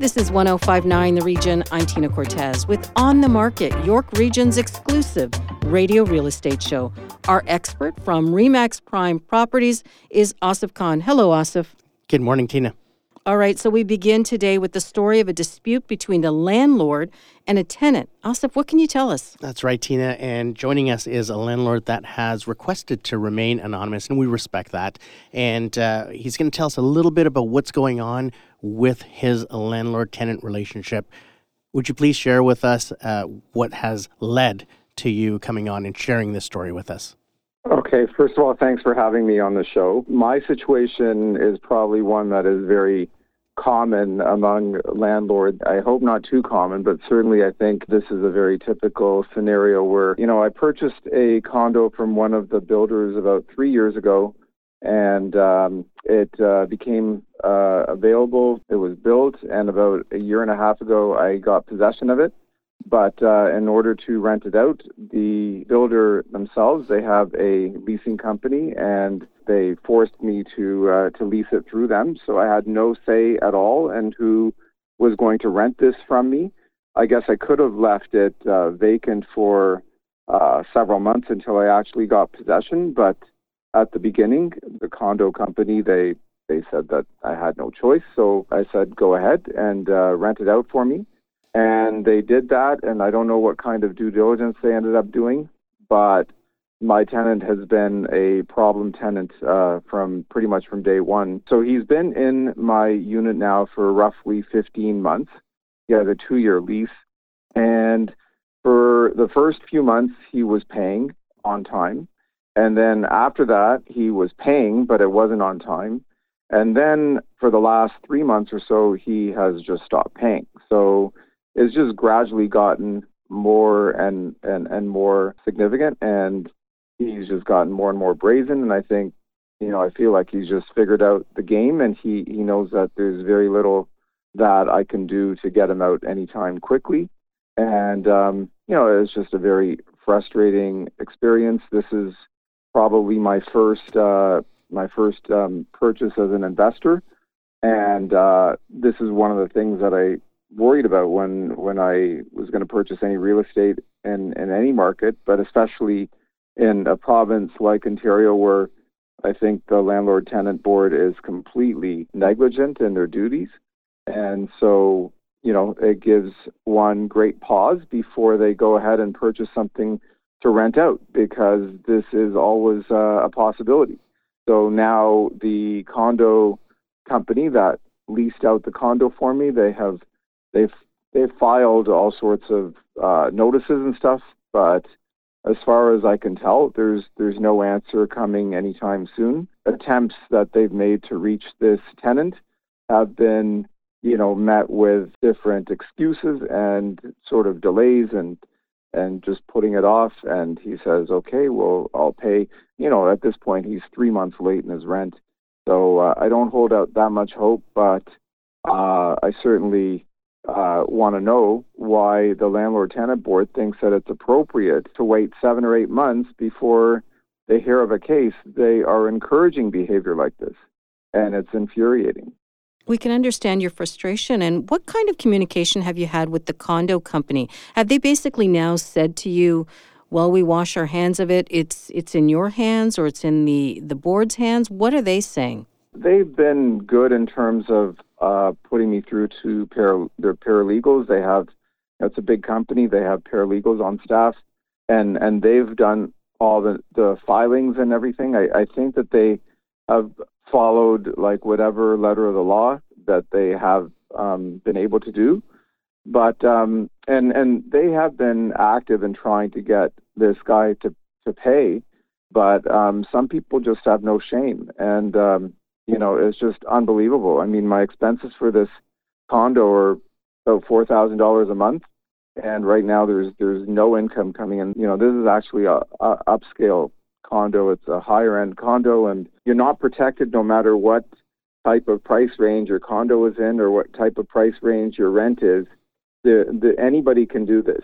This is 1059 The Region. I'm Tina Cortez with On the Market, York Region's exclusive radio real estate show. Our expert from Remax Prime Properties is Asif Khan. Hello, Asif. Good morning, Tina. All right, so we begin today with the story of a dispute between a landlord and a tenant. Asif, what can you tell us? That's right, Tina. And joining us is a landlord that has requested to remain anonymous, and we respect that. And uh, he's going to tell us a little bit about what's going on with his landlord tenant relationship. Would you please share with us uh, what has led to you coming on and sharing this story with us? Okay, first of all, thanks for having me on the show. My situation is probably one that is very common among landlords. I hope not too common, but certainly I think this is a very typical scenario where, you know, I purchased a condo from one of the builders about three years ago and um, it uh, became uh, available. It was built, and about a year and a half ago, I got possession of it. But uh, in order to rent it out, the builder themselves they have a leasing company, and they forced me to uh, to lease it through them. So I had no say at all, and who was going to rent this from me. I guess I could have left it uh, vacant for uh, several months until I actually got possession, but at the beginning, the condo company they they said that I had no choice, so I said go ahead and uh, rent it out for me, and they did that. And I don't know what kind of due diligence they ended up doing, but my tenant has been a problem tenant uh, from pretty much from day one. So he's been in my unit now for roughly 15 months. He has a two-year lease, and for the first few months he was paying on time and then after that, he was paying, but it wasn't on time. And then for the last three months or so, he has just stopped paying. So it's just gradually gotten more and, and, and more significant. And he's just gotten more and more brazen. And I think, you know, I feel like he's just figured out the game and he, he knows that there's very little that I can do to get him out anytime quickly. And, um, you know, it's just a very frustrating experience. This is probably my first uh, my first um, purchase as an investor, and uh, this is one of the things that I worried about when when I was going to purchase any real estate in in any market, but especially in a province like Ontario where I think the landlord tenant board is completely negligent in their duties, and so you know it gives one great pause before they go ahead and purchase something to rent out because this is always uh, a possibility. So now the condo company that leased out the condo for me, they have they've they've filed all sorts of uh, notices and stuff, but as far as I can tell, there's there's no answer coming anytime soon. Attempts that they've made to reach this tenant have been, you know, met with different excuses and sort of delays and and just putting it off. And he says, okay, well, I'll pay. You know, at this point, he's three months late in his rent. So uh, I don't hold out that much hope, but uh, I certainly uh, want to know why the landlord tenant board thinks that it's appropriate to wait seven or eight months before they hear of a case. They are encouraging behavior like this, and it's infuriating. We can understand your frustration. And what kind of communication have you had with the condo company? Have they basically now said to you, well, we wash our hands of it. It's it's in your hands or it's in the the board's hands. What are they saying? They've been good in terms of uh, putting me through to para, their paralegals. They have it's a big company. They have paralegals on staff, and and they've done all the the filings and everything. I, I think that they have followed like whatever letter of the law that they have um, been able to do. But um, and and they have been active in trying to get this guy to to pay, but um, some people just have no shame, and um, you know it's just unbelievable. I mean, my expenses for this condo are about four thousand dollars a month, and right now there's there's no income coming in. You know, this is actually a, a upscale condo. It's a higher end condo, and you're not protected no matter what type of price range your condo is in or what type of price range your rent is. The, the anybody can do this,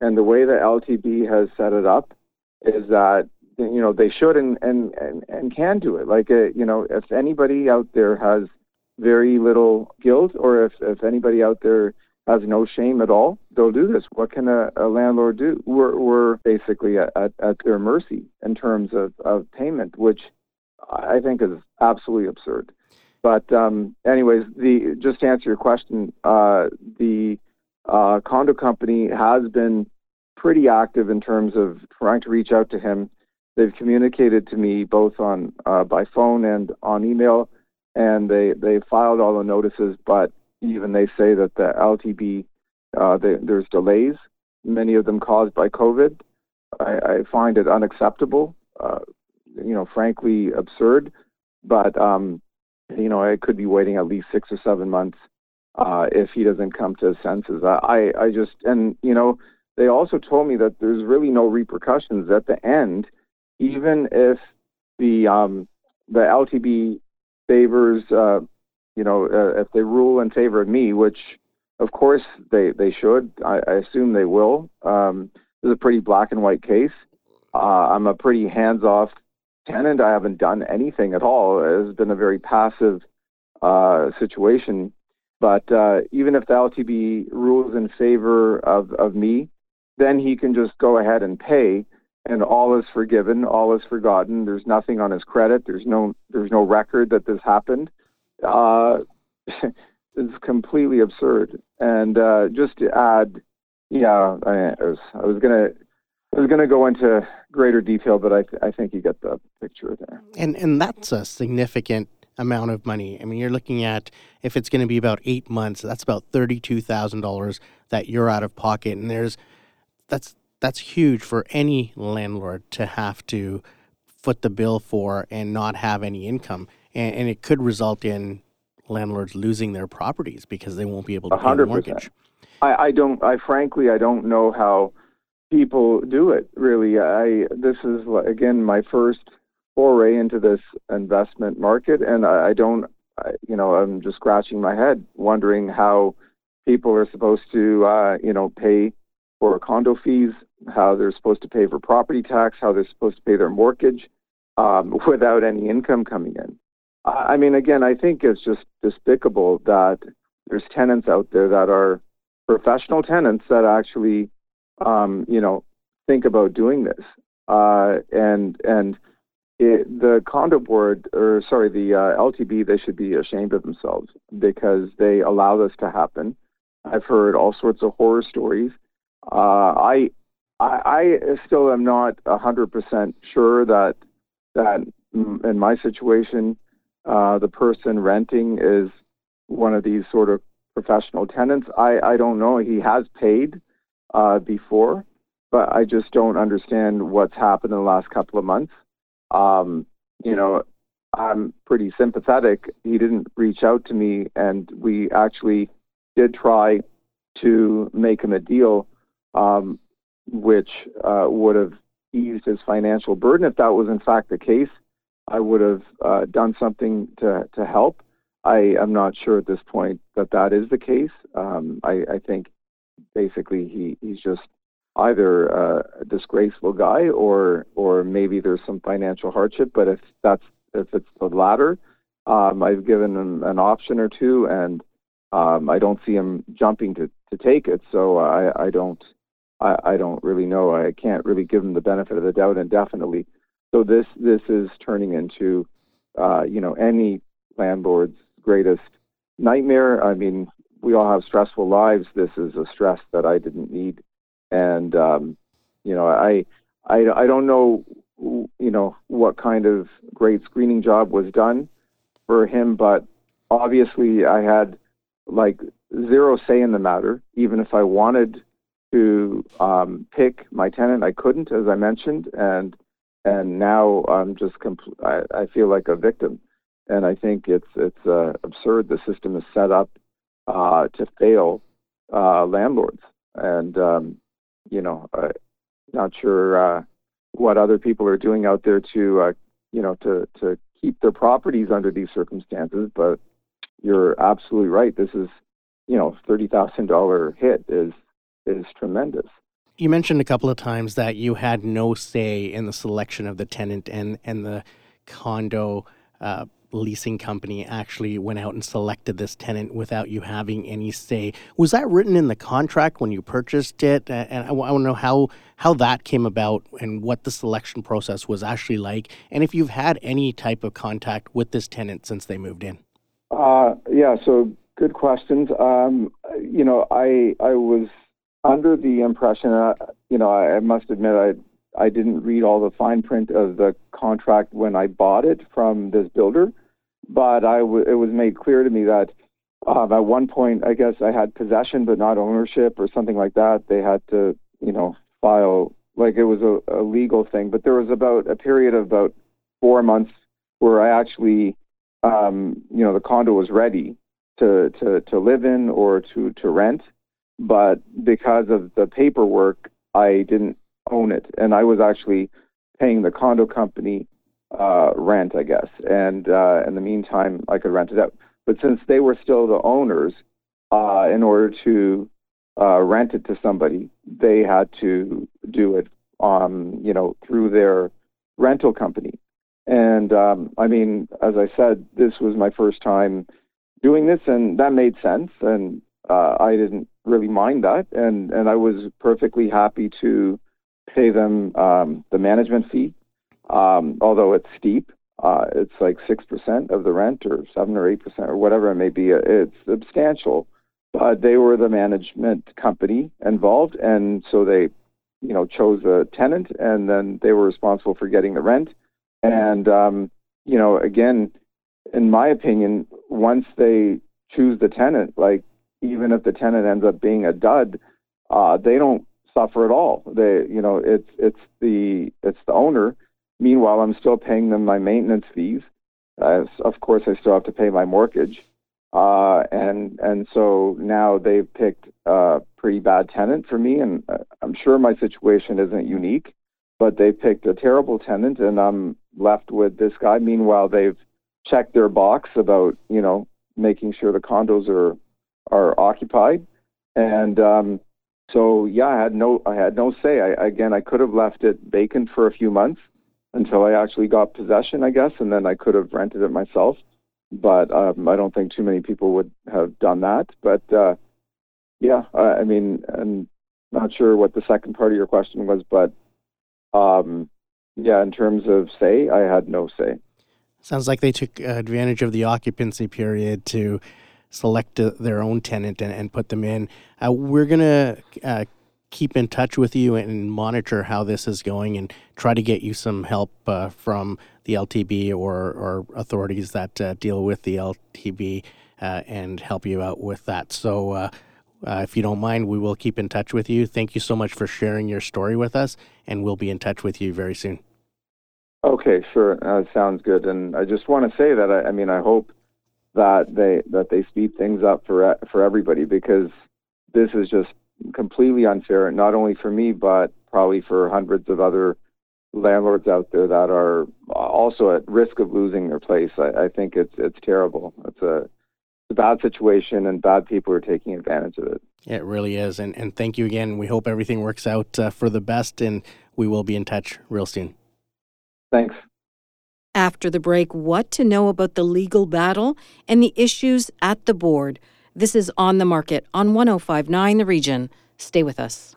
and the way that LTB has set it up is that you know they should and and and, and can do it. Like uh, you know, if anybody out there has very little guilt, or if if anybody out there has no shame at all, they'll do this. What can a, a landlord do? We're, we're basically at, at their mercy in terms of, of payment, which I think is absolutely absurd. But um, anyways, the just to answer your question, uh, the uh, condo company has been pretty active in terms of trying to reach out to him. They've communicated to me both on uh, by phone and on email, and they they filed all the notices, but even they say that the LTB, uh, they, there's delays, many of them caused by COVID. I, I find it unacceptable, uh, you know, frankly absurd. But um, you know, I could be waiting at least six or seven months uh, if he doesn't come to his senses. I, I just, and you know, they also told me that there's really no repercussions at the end, even if the um, the LTB favors uh, you know, uh, if they rule in favor of me, which of course they they should, I, I assume they will. Um, this is a pretty black and white case. Uh, I'm a pretty hands off tenant. I haven't done anything at all. It's been a very passive uh, situation. But uh, even if the LTB rules in favor of, of me, then he can just go ahead and pay, and all is forgiven, all is forgotten. There's nothing on his credit. There's no there's no record that this happened uh, is completely absurd. And uh, just to add, yeah, I, I was, I was gonna. I was going to go into greater detail, but I, th- I think you get the picture there. And and that's a significant amount of money. I mean, you're looking at if it's going to be about eight months, that's about thirty-two thousand dollars that you're out of pocket, and there's that's that's huge for any landlord to have to foot the bill for and not have any income and, and it could result in landlords losing their properties because they won't be able to pay the mortgage. I, I don't. I frankly, I don't know how people do it. Really, I this is again my first foray into this investment market, and I, I don't. I, you know, I'm just scratching my head, wondering how people are supposed to, uh, you know, pay for condo fees, how they're supposed to pay for property tax, how they're supposed to pay their mortgage um, without any income coming in. I mean, again, I think it's just despicable that there's tenants out there that are professional tenants that actually, um, you know, think about doing this. Uh, and and it, the condo board, or sorry, the uh, LTB, they should be ashamed of themselves because they allow this to happen. I've heard all sorts of horror stories. Uh, I, I, I still am not hundred percent sure that that in my situation uh, the person renting is one of these sort of professional tenants. I, I don't know. He has paid uh, before, but I just don't understand what's happened in the last couple of months. Um, you know, I'm pretty sympathetic. He didn't reach out to me, and we actually did try to make him a deal, um, which uh, would have eased his financial burden if that was in fact the case. I would have uh, done something to, to help. I am not sure at this point that that is the case. Um, I, I, think basically he, he's just either a disgraceful guy or or maybe there's some financial hardship. But if that's if it's the latter, um, I've given him an option or two, and um, I don't see him jumping to, to take it. So I, I don't I, I don't really know. I can't really give him the benefit of the doubt indefinitely. So this this is turning into, uh, you know, any landlord's greatest nightmare. I mean, we all have stressful lives. This is a stress that I didn't need, and um, you know, I, I I don't know, you know, what kind of great screening job was done for him, but obviously I had like zero say in the matter. Even if I wanted to um, pick my tenant, I couldn't, as I mentioned, and and now I'm just compl- I, I feel like a victim, and I think it's it's uh, absurd. The system is set up uh, to fail uh, landlords, and um, you know, uh, not sure uh, what other people are doing out there to uh, you know to to keep their properties under these circumstances. But you're absolutely right. This is you know thirty thousand dollar hit is is tremendous. You mentioned a couple of times that you had no say in the selection of the tenant and and the condo uh, leasing company actually went out and selected this tenant without you having any say. Was that written in the contract when you purchased it? And I, want to know how how that came about and what the selection process was actually like, and if you've had any type of contact with this tenant since they moved in. Uh, yeah, so good questions. Um, you know, I I was under the impression, uh, you know, I, I must admit I I didn't read all the fine print of the contract when I bought it from this builder, but I w- it was made clear to me that um, at one point, I guess I had possession but not ownership or something like that. They had to, you know, file like it was a, a legal thing. But there was about a period of about four months where I actually, um, you know, the condo was ready to to to live in or to to rent, but because of the paperwork, I didn't own it, and I was actually paying the condo company uh, rent, I guess, and uh, in the meantime, I could rent it out. But since they were still the owners, uh, in order to uh, rent it to somebody, they had to do it, um, you know, through their rental company. And um, I mean, as I said, this was my first time doing this, and that made sense, and uh, I didn't really mind that, and and I was perfectly happy to pay them um, the management fee, um, although it's steep. Uh, it's like six percent of the rent, or seven or eight percent, or whatever it may be. It's substantial, but they were the management company involved, and so they, you know, chose a tenant, and then they were responsible for getting the rent. And um, you know, again, in my opinion, once they choose the tenant, like even if the tenant ends up being a dud, uh, they don't suffer at all. They, you know, it's it's the it's the owner. Meanwhile, I'm still paying them my maintenance fees. Uh, of course, I still have to pay my mortgage, uh, and and so now they've picked a pretty bad tenant for me. And uh, I'm sure my situation isn't unique, but they picked a terrible tenant, and I'm left with this guy. Meanwhile, they've checked their box about you know making sure the condos are are occupied, and um, so yeah, I had no I had no say. I, again, I could have left it vacant for a few months until I actually got possession, I guess, and then I could have rented it myself. But um, I don't think too many people would have done that. But uh, yeah, I, I mean, I'm not sure what the second part of your question was, but um, yeah, in terms of say, I had no say. Sounds like they took advantage of the occupancy period to select a, their own tenant and, and put them in. Uh, we're going to uh, keep in touch with you and monitor how this is going and try to get you some help uh, from the LTB or, or authorities that uh, deal with the LTB uh, and help you out with that. So, uh, if you don't mind, we will keep in touch with you. Thank you so much for sharing your story with us, and we'll be in touch with you very soon. Okay, sure. Sounds good. And I just want to say that I, I mean, I hope that they that they speed things up for for everybody because this is just completely unfair, not only for me but probably for hundreds of other landlords out there that are also at risk of losing their place. I, I think it's it's terrible. It's a, it's a bad situation, and bad people are taking advantage of it. It really is, and and thank you again. We hope everything works out uh, for the best, and we will be in touch real soon. Thanks. After the break, what to know about the legal battle and the issues at the board. This is On the Market on 1059 The Region. Stay with us.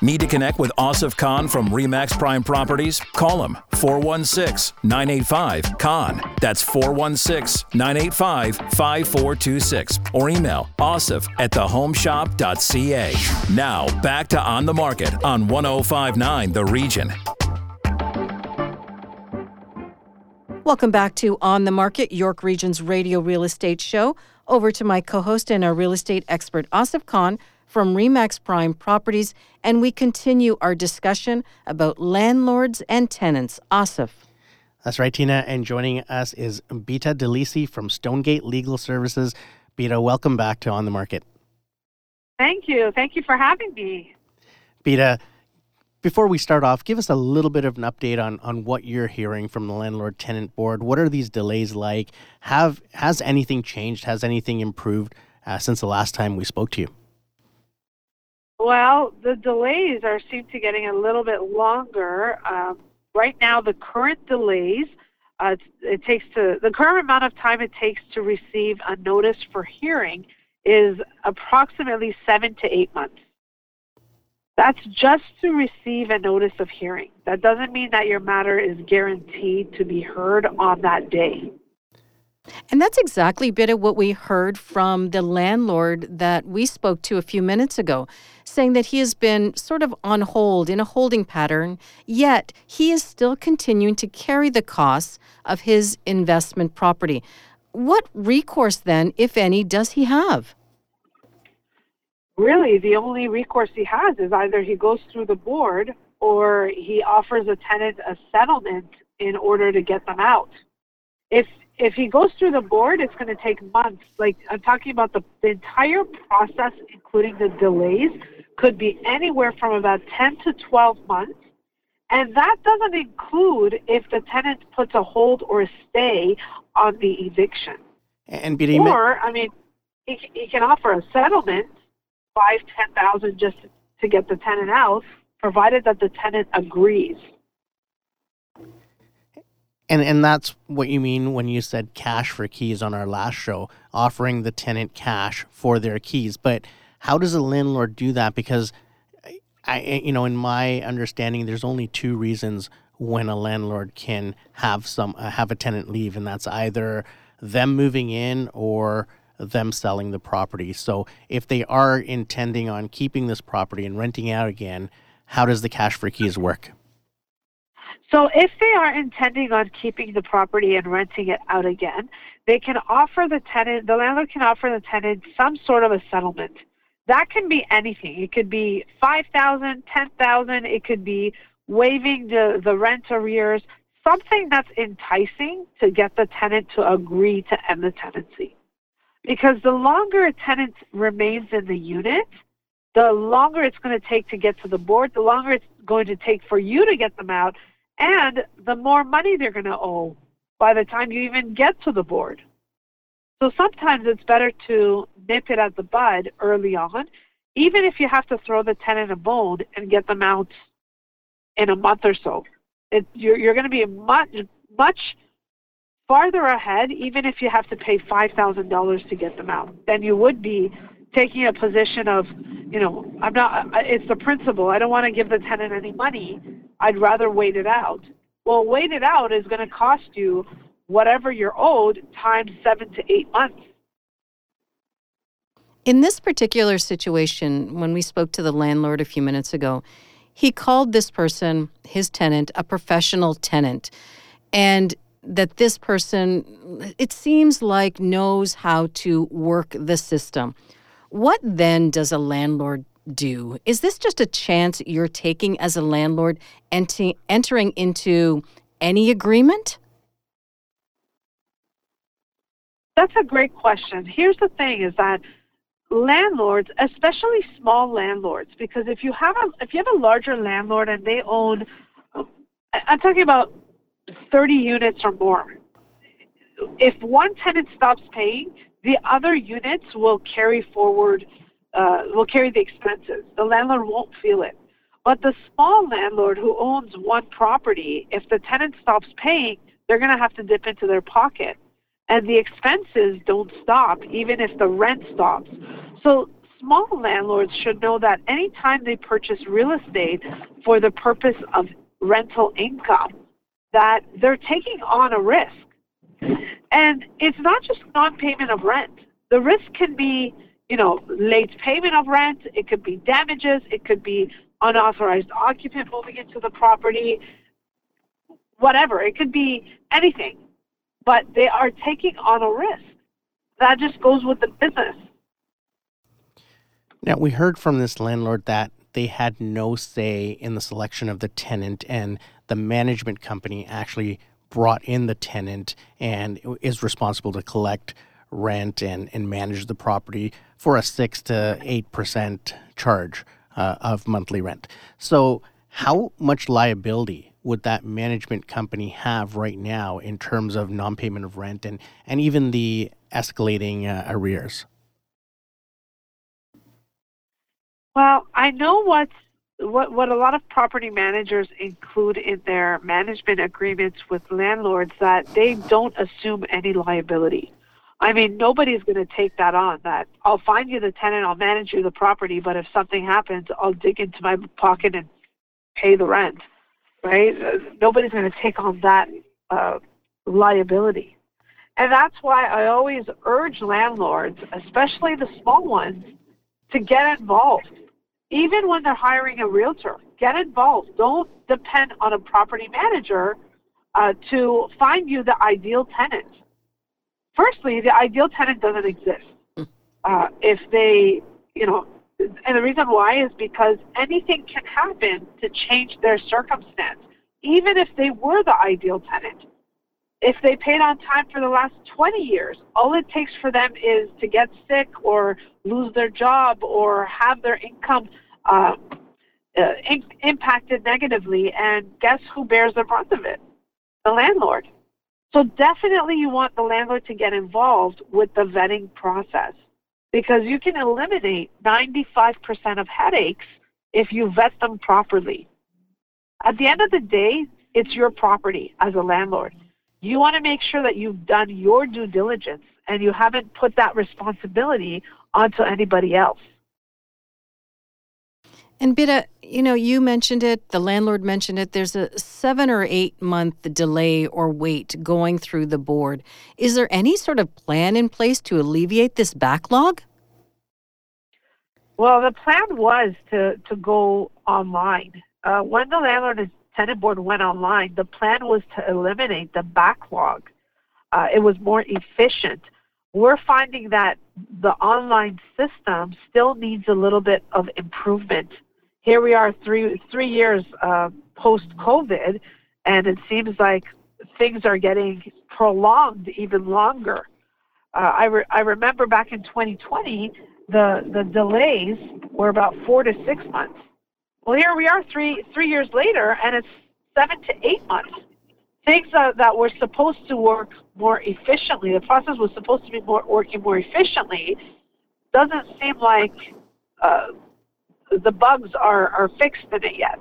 Need to connect with Asif Khan from Remax Prime Properties? Call him 416 985 Khan. That's 416 985 5426. Or email asif at thehomeshop.ca. Now back to On the Market on 1059 The Region. Welcome back to On the Market, York Region's radio real estate show. Over to my co host and our real estate expert, Asif Khan from Remax Prime Properties, and we continue our discussion about landlords and tenants. Asif. That's right, Tina. And joining us is Bita Delisi from Stonegate Legal Services. Bita, welcome back to On the Market. Thank you. Thank you for having me. Bita, before we start off, give us a little bit of an update on, on what you're hearing from the landlord tenant board. What are these delays like? Have has anything changed? Has anything improved uh, since the last time we spoke to you? Well, the delays are seem to getting a little bit longer. Um, right now, the current delays uh, it takes to the current amount of time it takes to receive a notice for hearing is approximately seven to eight months. That's just to receive a notice of hearing. That doesn't mean that your matter is guaranteed to be heard on that day. And that's exactly a bit of what we heard from the landlord that we spoke to a few minutes ago, saying that he has been sort of on hold in a holding pattern, yet he is still continuing to carry the costs of his investment property. What recourse then, if any, does he have? Really, the only recourse he has is either he goes through the board or he offers a tenant a settlement in order to get them out. If if he goes through the board, it's going to take months. Like I'm talking about the, the entire process, including the delays, could be anywhere from about 10 to 12 months. And that doesn't include if the tenant puts a hold or a stay on the eviction. And or, I mean, he, he can offer a settlement, five, ten thousand, just to get the tenant out, provided that the tenant agrees. And and that's what you mean when you said cash for keys on our last show, offering the tenant cash for their keys. But how does a landlord do that? Because I, you know, in my understanding, there's only two reasons when a landlord can have some uh, have a tenant leave, and that's either them moving in or them selling the property. So if they are intending on keeping this property and renting out again, how does the cash for keys work? So if they are intending on keeping the property and renting it out again, they can offer the tenant, the landlord can offer the tenant some sort of a settlement. That can be anything. It could be 5000 10000 it could be waiving the, the rent arrears, something that's enticing to get the tenant to agree to end the tenancy. Because the longer a tenant remains in the unit, the longer it's going to take to get to the board, the longer it's going to take for you to get them out, and the more money they're going to owe by the time you even get to the board. So sometimes it's better to nip it at the bud early on, even if you have to throw the tenant a bone and get them out in a month or so. It, you're, you're going to be much, much farther ahead, even if you have to pay $5,000 to get them out, then you would be taking a position of, you know, I'm not, it's the principle. I don't want to give the tenant any money. I'd rather wait it out. Well, wait it out is going to cost you whatever you're owed times seven to eight months. In this particular situation, when we spoke to the landlord a few minutes ago, he called this person, his tenant, a professional tenant. And that this person, it seems like, knows how to work the system. What then does a landlord do? Is this just a chance you're taking as a landlord enti- entering into any agreement? That's a great question. Here's the thing is that landlords, especially small landlords, because if you have a if you have a larger landlord and they own I'm talking about 30 units or more. If one tenant stops paying, the other units will carry forward, uh, will carry the expenses. The landlord won't feel it. But the small landlord who owns one property, if the tenant stops paying, they're going to have to dip into their pocket. And the expenses don't stop, even if the rent stops. So small landlords should know that anytime they purchase real estate for the purpose of rental income, that they're taking on a risk. And it's not just non-payment of rent. The risk can be, you know, late payment of rent. It could be damages. It could be unauthorized occupant moving into the property. Whatever. It could be anything. But they are taking on a risk. That just goes with the business. Now, we heard from this landlord that they had no say in the selection of the tenant, and the management company actually brought in the tenant and is responsible to collect rent and, and manage the property for a 6 to 8% charge uh, of monthly rent. So, how much liability would that management company have right now in terms of non payment of rent and, and even the escalating uh, arrears? Well, I know what's what what a lot of property managers include in their management agreements with landlords that they don't assume any liability. I mean, nobody's going to take that on. That I'll find you the tenant, I'll manage you the property, but if something happens, I'll dig into my pocket and pay the rent. Right? Nobody's going to take on that uh, liability, and that's why I always urge landlords, especially the small ones, to get involved even when they're hiring a realtor, get involved. Don't depend on a property manager uh, to find you the ideal tenant. Firstly, the ideal tenant doesn't exist. Uh, if they, you know, and the reason why is because anything can happen to change their circumstance, even if they were the ideal tenant. If they paid on time for the last 20 years, all it takes for them is to get sick or lose their job or have their income uh, uh, in- impacted negatively. And guess who bears the brunt of it? The landlord. So definitely you want the landlord to get involved with the vetting process because you can eliminate 95% of headaches if you vet them properly. At the end of the day, it's your property as a landlord. You want to make sure that you've done your due diligence and you haven't put that responsibility onto anybody else. And Bita, you know, you mentioned it, the landlord mentioned it. There's a seven or eight month delay or wait going through the board. Is there any sort of plan in place to alleviate this backlog? Well, the plan was to, to go online. Uh, when the landlord and tenant board went online, the plan was to eliminate the backlog. Uh, it was more efficient. We're finding that the online system still needs a little bit of improvement here we are three three years uh, post COVID, and it seems like things are getting prolonged even longer. Uh, I re- I remember back in 2020, the the delays were about four to six months. Well, here we are three three years later, and it's seven to eight months. Things uh, that were supposed to work more efficiently, the process was supposed to be more working more efficiently, doesn't seem like uh, the bugs are, are fixed in it yet.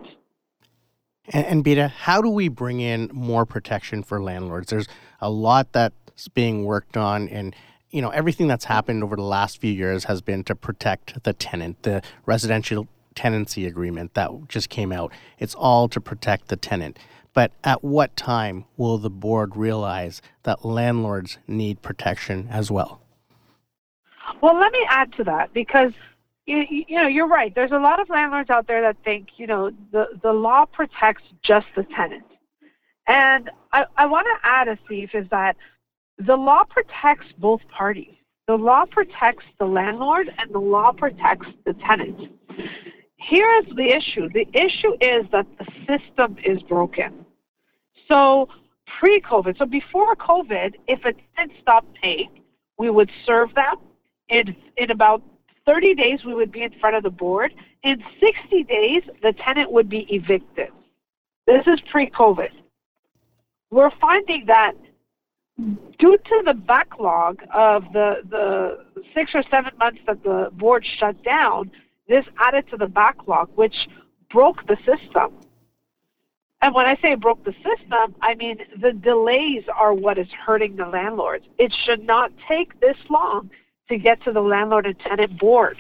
And, and Bita, how do we bring in more protection for landlords? There's a lot that's being worked on, and you know everything that's happened over the last few years has been to protect the tenant. The residential tenancy agreement that just came out, it's all to protect the tenant. But at what time will the board realize that landlords need protection as well? Well, let me add to that because you, you know, you're right. There's a lot of landlords out there that think, you know, the, the law protects just the tenant. And I, I want to add, Asif, is that the law protects both parties. The law protects the landlord and the law protects the tenant. Here is the issue. The issue is that the system is broken. So pre-COVID, so before COVID, if a tenant stopped paying, we would serve them in, in about 30 days, we would be in front of the board. In 60 days, the tenant would be evicted. This is pre COVID. We're finding that due to the backlog of the, the six or seven months that the board shut down, this added to the backlog, which broke the system. And when I say broke the system, I mean the delays are what is hurting the landlords. It should not take this long to get to the landlord and tenant board.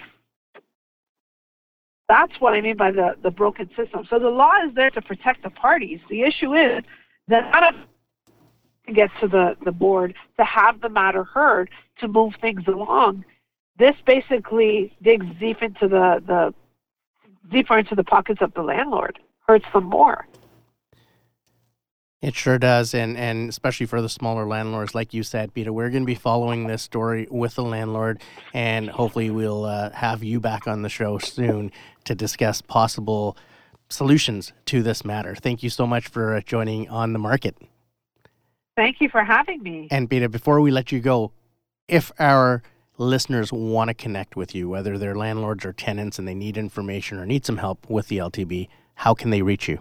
That's what I mean by the, the broken system. So the law is there to protect the parties. The issue is that of to get to the, the board to have the matter heard to move things along. This basically digs deep into the, the deeper into the pockets of the landlord, hurts them more. It sure does, and and especially for the smaller landlords, like you said, Bita. We're going to be following this story with the landlord, and hopefully we'll uh, have you back on the show soon to discuss possible solutions to this matter. Thank you so much for uh, joining on the market. Thank you for having me. And Bita, before we let you go, If our listeners want to connect with you, whether they're landlords or tenants and they need information or need some help with the LTB, how can they reach you?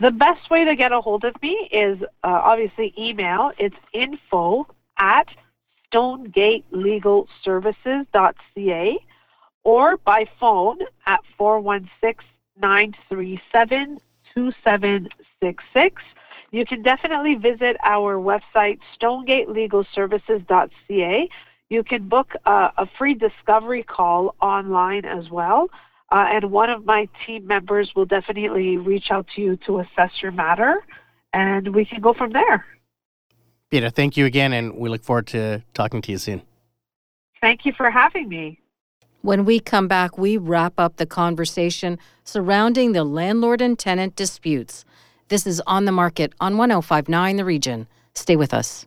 The best way to get a hold of me is uh, obviously email. It's info at stonegate.legalservices.ca or by phone at 416 937 2766. You can definitely visit our website, stonegate.legalservices.ca. You can book a, a free discovery call online as well. Uh, and one of my team members will definitely reach out to you to assess your matter, and we can go from there. Bita, thank you again, and we look forward to talking to you soon. Thank you for having me. When we come back, we wrap up the conversation surrounding the landlord and tenant disputes. This is On the Market on 1059 The Region. Stay with us.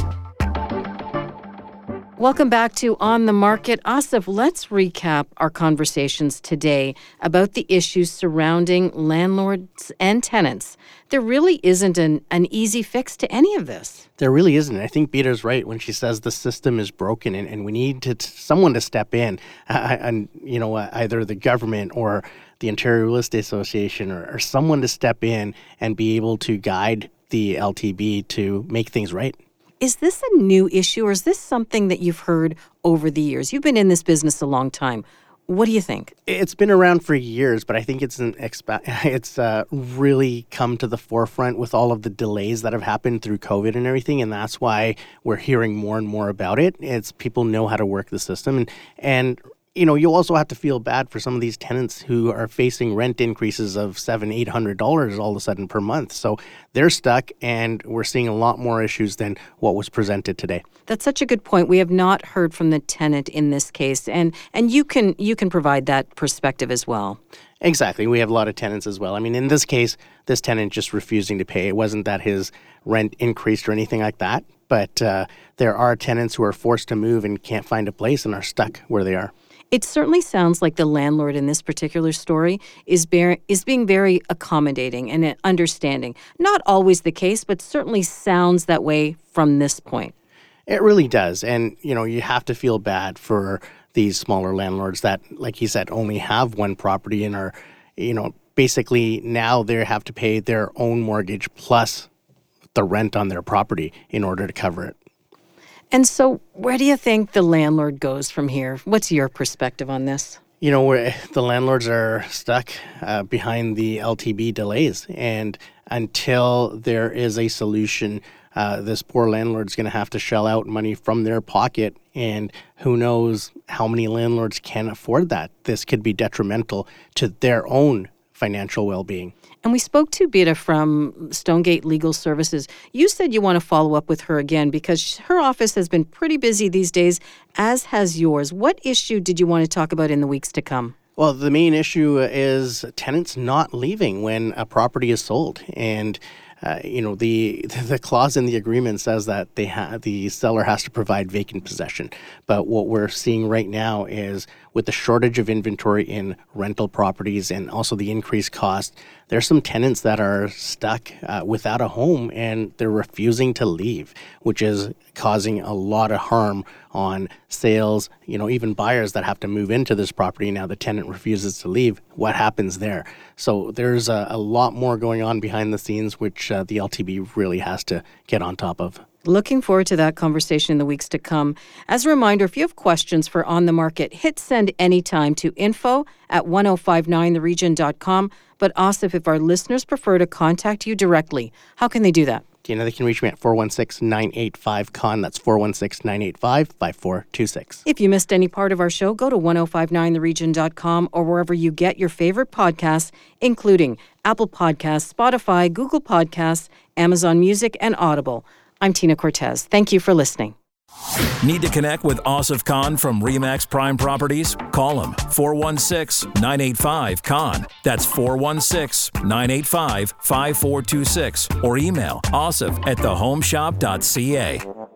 Welcome back to On the Market. Asif, let's recap our conversations today about the issues surrounding landlords and tenants. There really isn't an, an easy fix to any of this. There really isn't. I think Bita's right when she says the system is broken and, and we need to, someone to step in, uh, and you know, uh, either the government or the Ontario Real Estate Association or, or someone to step in and be able to guide the LTB to make things right. Is this a new issue or is this something that you've heard over the years? You've been in this business a long time. What do you think? It's been around for years, but I think it's an expa- it's uh, really come to the forefront with all of the delays that have happened through COVID and everything, and that's why we're hearing more and more about it. It's people know how to work the system, and and you know, you also have to feel bad for some of these tenants who are facing rent increases of seven, eight hundred dollars all of a sudden per month. So they're stuck, and we're seeing a lot more issues than what was presented today. That's such a good point. We have not heard from the tenant in this case, and and you can you can provide that perspective as well. Exactly. We have a lot of tenants as well. I mean, in this case, this tenant just refusing to pay. It wasn't that his rent increased or anything like that, but uh, there are tenants who are forced to move and can't find a place and are stuck where they are. It certainly sounds like the landlord in this particular story is, bear, is being very accommodating and understanding. Not always the case, but certainly sounds that way from this point. It really does. And, you know, you have to feel bad for these smaller landlords that, like he said, only have one property and are, you know, basically now they have to pay their own mortgage plus the rent on their property in order to cover it. And so, where do you think the landlord goes from here? What's your perspective on this? You know, the landlords are stuck uh, behind the LTB delays. And until there is a solution, uh, this poor landlord's going to have to shell out money from their pocket. And who knows how many landlords can afford that? This could be detrimental to their own financial well being. And we spoke to Bita from Stonegate Legal Services. You said you want to follow up with her again because her office has been pretty busy these days, as has yours. What issue did you want to talk about in the weeks to come? Well, the main issue is tenants not leaving when a property is sold. And uh, you know the the clause in the agreement says that they ha- the seller has to provide vacant possession. But what we're seeing right now is with the shortage of inventory in rental properties and also the increased cost, there's some tenants that are stuck uh, without a home and they're refusing to leave, which is causing a lot of harm on sales. You know, even buyers that have to move into this property now the tenant refuses to leave. What happens there? So there's a, a lot more going on behind the scenes, which uh, the LTB really has to get on top of. Looking forward to that conversation in the weeks to come. As a reminder, if you have questions for On the Market, hit send anytime to info at 1059theregion.com. But Asif, if our listeners prefer to contact you directly, how can they do that? Tina, they can reach me at 416 985 Khan. That's 416 985 5426. If you missed any part of our show, go to 1059theregion.com or wherever you get your favorite podcasts, including Apple Podcasts, Spotify, Google Podcasts, Amazon Music, and Audible. I'm Tina Cortez. Thank you for listening. Need to connect with Asif Khan from Remax Prime Properties? Call him 416 985 Khan. That's 416 985 5426 or email asif at thehomeshop.ca.